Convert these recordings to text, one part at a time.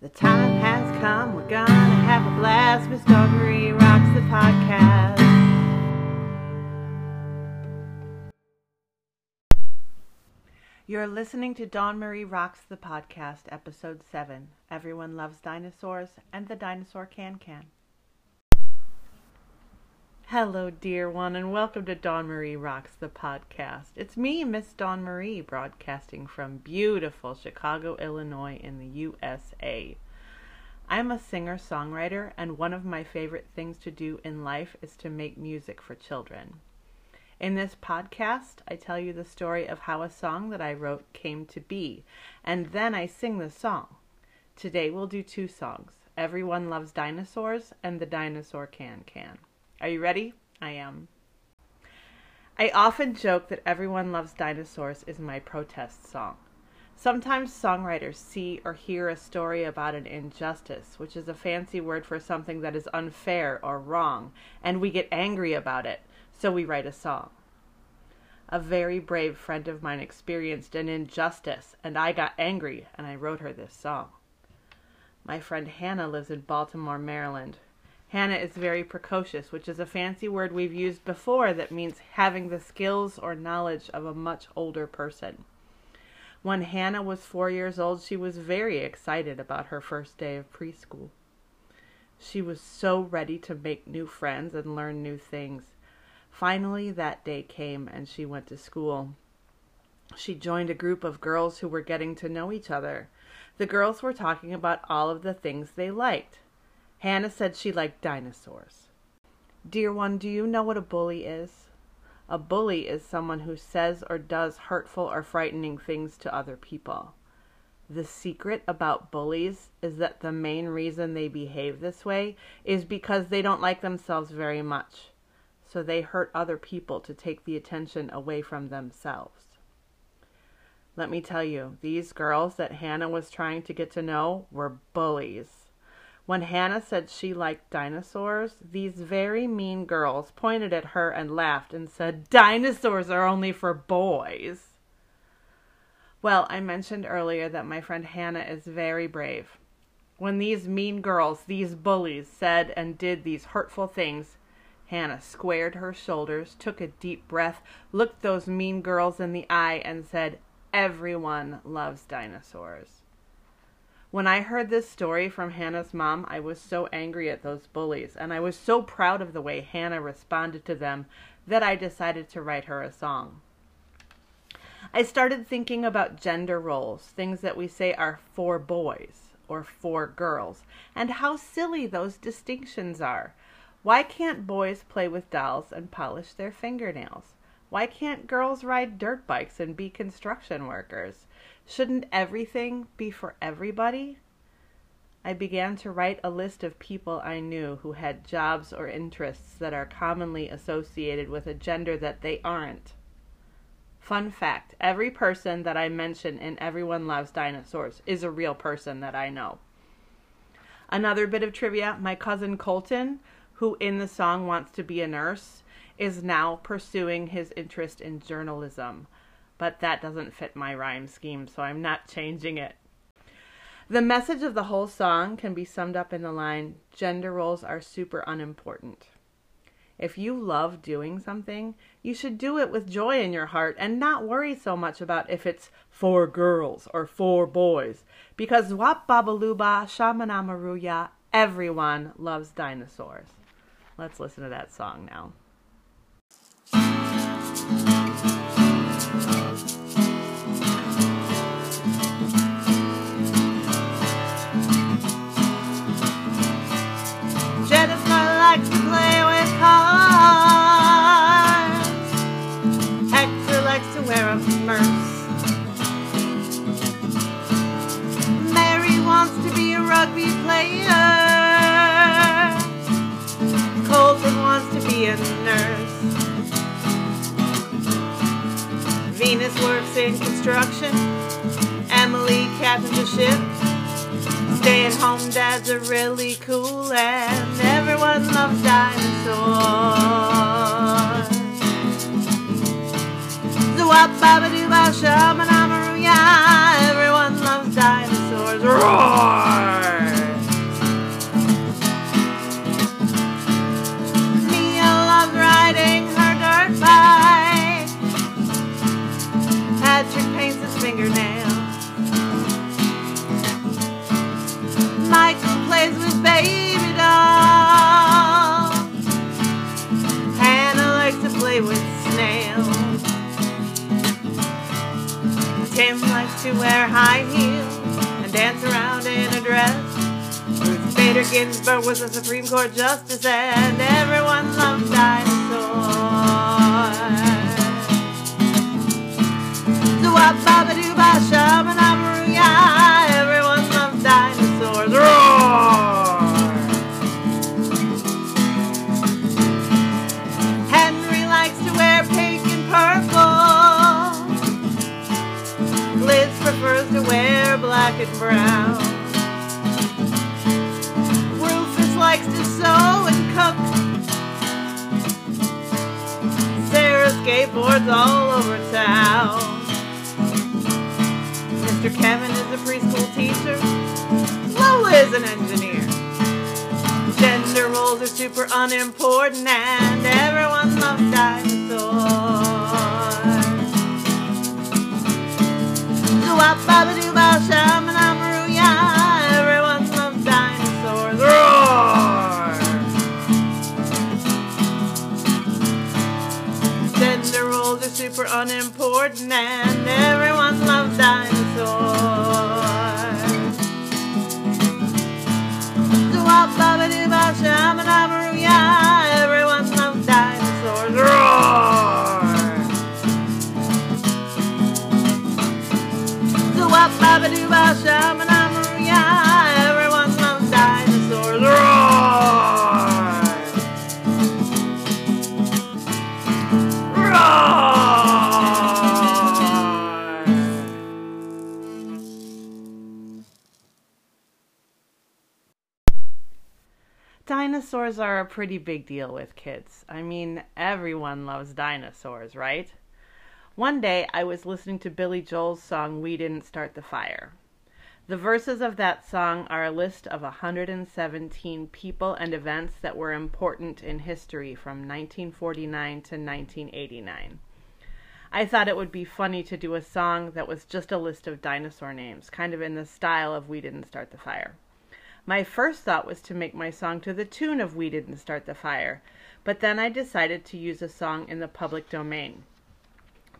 The time has come, we're gonna have a blast. Miss Marie rocks the podcast. You're listening to Dawn Marie Rocks the Podcast, Episode 7 Everyone Loves Dinosaurs and the Dinosaur Can Can. Hello, dear one, and welcome to Dawn Marie Rocks the Podcast. It's me, Miss Dawn Marie, broadcasting from beautiful Chicago, Illinois, in the USA. I'm a singer songwriter, and one of my favorite things to do in life is to make music for children. In this podcast, I tell you the story of how a song that I wrote came to be, and then I sing the song. Today we'll do two songs Everyone Loves Dinosaurs and The Dinosaur Can Can. Are you ready? I am. I often joke that Everyone Loves Dinosaurs is my protest song. Sometimes songwriters see or hear a story about an injustice, which is a fancy word for something that is unfair or wrong, and we get angry about it, so we write a song. A very brave friend of mine experienced an injustice, and I got angry, and I wrote her this song. My friend Hannah lives in Baltimore, Maryland. Hannah is very precocious, which is a fancy word we've used before that means having the skills or knowledge of a much older person. When Hannah was four years old, she was very excited about her first day of preschool. She was so ready to make new friends and learn new things. Finally, that day came and she went to school. She joined a group of girls who were getting to know each other. The girls were talking about all of the things they liked. Hannah said she liked dinosaurs. Dear one, do you know what a bully is? A bully is someone who says or does hurtful or frightening things to other people. The secret about bullies is that the main reason they behave this way is because they don't like themselves very much. So they hurt other people to take the attention away from themselves. Let me tell you, these girls that Hannah was trying to get to know were bullies. When Hannah said she liked dinosaurs, these very mean girls pointed at her and laughed and said, Dinosaurs are only for boys. Well, I mentioned earlier that my friend Hannah is very brave. When these mean girls, these bullies, said and did these hurtful things, Hannah squared her shoulders, took a deep breath, looked those mean girls in the eye, and said, Everyone loves dinosaurs. When I heard this story from Hannah's mom, I was so angry at those bullies, and I was so proud of the way Hannah responded to them that I decided to write her a song. I started thinking about gender roles, things that we say are for boys or for girls, and how silly those distinctions are. Why can't boys play with dolls and polish their fingernails? Why can't girls ride dirt bikes and be construction workers? Shouldn't everything be for everybody? I began to write a list of people I knew who had jobs or interests that are commonly associated with a gender that they aren't. Fun fact every person that I mention in Everyone Loves Dinosaurs is a real person that I know. Another bit of trivia my cousin Colton, who in the song wants to be a nurse, is now pursuing his interest in journalism but that doesn't fit my rhyme scheme, so I'm not changing it. The message of the whole song can be summed up in the line gender roles are super unimportant. If you love doing something, you should do it with joy in your heart and not worry so much about if it's for girls or for boys. Because wap babaluba shamanamaruya, everyone loves dinosaurs. Let's listen to that song now. A nurse. Venus works in construction. Emily captains a ship. Stay at home dads are really cool and everyone loves dinosaurs. Zawap babadoo ba shamanamaruya. Everyone loves dinosaurs. Roar! To wear high heels and dance around in a dress. Ruth Bader Ginsburg was a Supreme Court justice, and everyone loved dinosaurs. Zwap baba doo ba shamanamaruya, brown. Rufus likes to sew and cook. Sarah skateboards all over town. Mr. Kevin is a preschool teacher. Lola is an engineer. Gender roles are super unimportant and everyone loves dinosaurs. Zwap baba everyone loves dinosaurs. Gender roles are super unimportant Dinosaurs are a pretty big deal with kids. I mean, everyone loves dinosaurs, right? One day I was listening to Billy Joel's song We Didn't Start the Fire. The verses of that song are a list of 117 people and events that were important in history from 1949 to 1989. I thought it would be funny to do a song that was just a list of dinosaur names, kind of in the style of We Didn't Start the Fire. My first thought was to make my song to the tune of We Didn't Start the Fire, but then I decided to use a song in the public domain.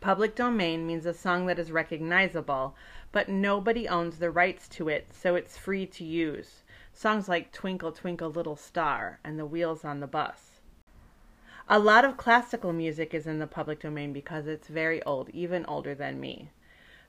Public domain means a song that is recognizable, but nobody owns the rights to it, so it's free to use. Songs like Twinkle Twinkle Little Star and The Wheels on the Bus. A lot of classical music is in the public domain because it's very old, even older than me.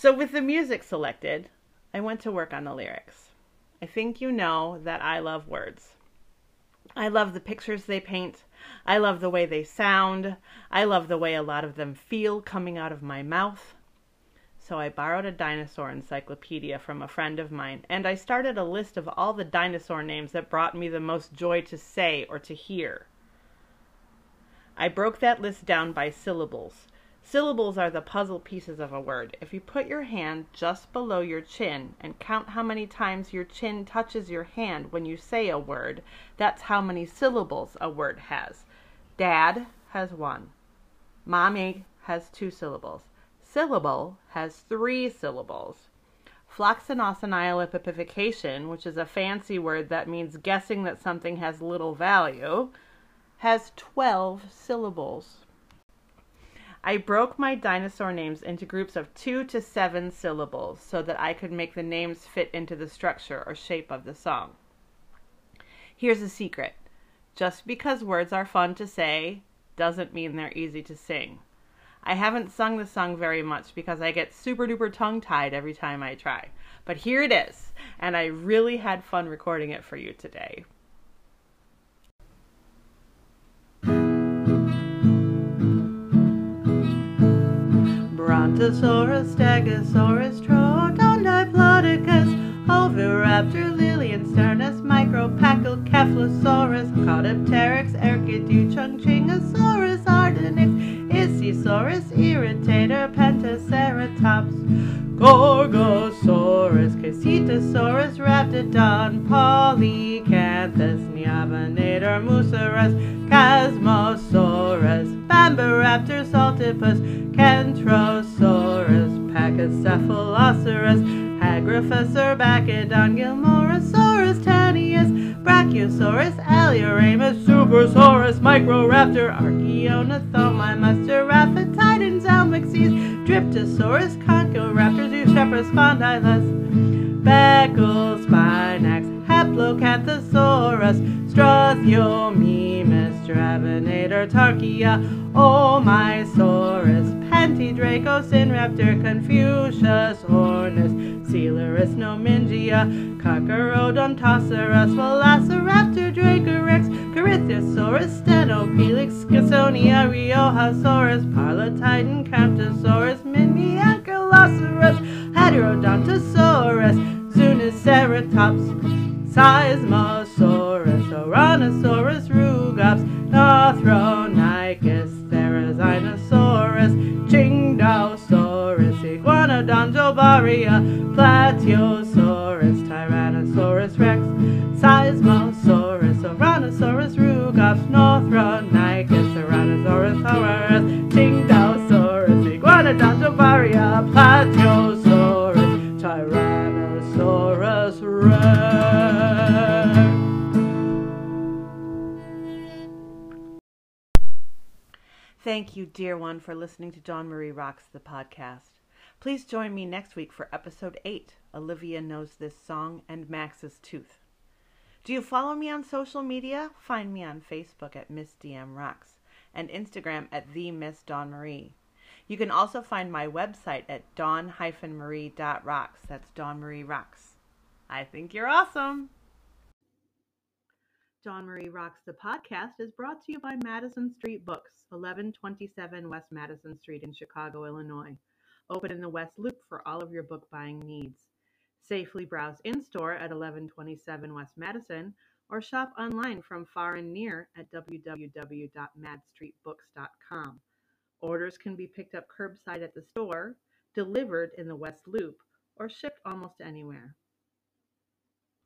So with the music selected, I went to work on the lyrics. I think you know that I love words. I love the pictures they paint. I love the way they sound. I love the way a lot of them feel coming out of my mouth. So I borrowed a dinosaur encyclopedia from a friend of mine, and I started a list of all the dinosaur names that brought me the most joy to say or to hear. I broke that list down by syllables. Syllables are the puzzle pieces of a word. If you put your hand just below your chin and count how many times your chin touches your hand when you say a word, that's how many syllables a word has. Dad has one. Mommy has two syllables. Syllable has three syllables. floccinaucinihilipilification, which is a fancy word that means guessing that something has little value, has 12 syllables. I broke my dinosaur names into groups of two to seven syllables so that I could make the names fit into the structure or shape of the song. Here's a secret just because words are fun to say doesn't mean they're easy to sing. I haven't sung the song very much because I get super duper tongue tied every time I try. But here it is, and I really had fun recording it for you today. Brontosaurus, Stegosaurus, Troodon, Diplodocus, Oviraptor, Liliensternus, Micropachyl, Cephalosaurus, Caudipteryx, Erkidu, Ardenix, Irritator, Pentaceratops, Gorgosaurus, Pteranodon, Polacanthus, Neovenator, Mussaurus, Chasmosaurus, Bambiraptor, Saltopus, Kentrosaurus, Pachycephalosaurus, Hagryphus, Urbacodon, Gilmoreosaurus, Tanius, Brachiosaurus, Alioramus, Supersaurus, Microraptor, Archaeornithomimus, Giraffatitan, Zalmoxes, Dryptosaurus, Conchoraptor, Zeuxephrus, Spondylus, Becklespinax, Haplocanthosaurus, Struthiomimus, Dravinator, Tarchia, Omeisaurus, oh, Pentidraco, Sinraptor, Confucius, Ornus, Coelurus, Nomingia, Carcharodontosaurus, Velociraptor, Dracorex, Corythosaurus, Stenopelix, Scasonia, Riojasaurus, Paralititan, Camptosaurus, Miniankylosaurus, Heterodontosaurus, Zuniceratops, Seismosaurus, Ouranosaurus, Rugops, Nothronychus, Therizinosaurus, Chingdosaurus, Iguanodon, Jobaria, Plateosaurus, Tyrannosaurus Rex, Seismosaurus, Ouranosaurus, Rugops, Thank you, dear one, for listening to Dawn Marie Rocks the podcast. Please join me next week for episode 8 Olivia Knows This Song and Max's Tooth. Do you follow me on social media? Find me on Facebook at Miss DM Rocks and Instagram at the Miss Dawn Marie. You can also find my website at dawn-marie.rocks. That's Dawn Marie Rocks. I think you're awesome. Dawn Marie Rocks the podcast is brought to you by Madison Street Books, 1127 West Madison Street in Chicago, Illinois. Open in the West Loop for all of your book buying needs. Safely browse in store at 1127 West Madison or shop online from far and near at www.madstreetbooks.com. Orders can be picked up curbside at the store, delivered in the West Loop, or shipped almost anywhere.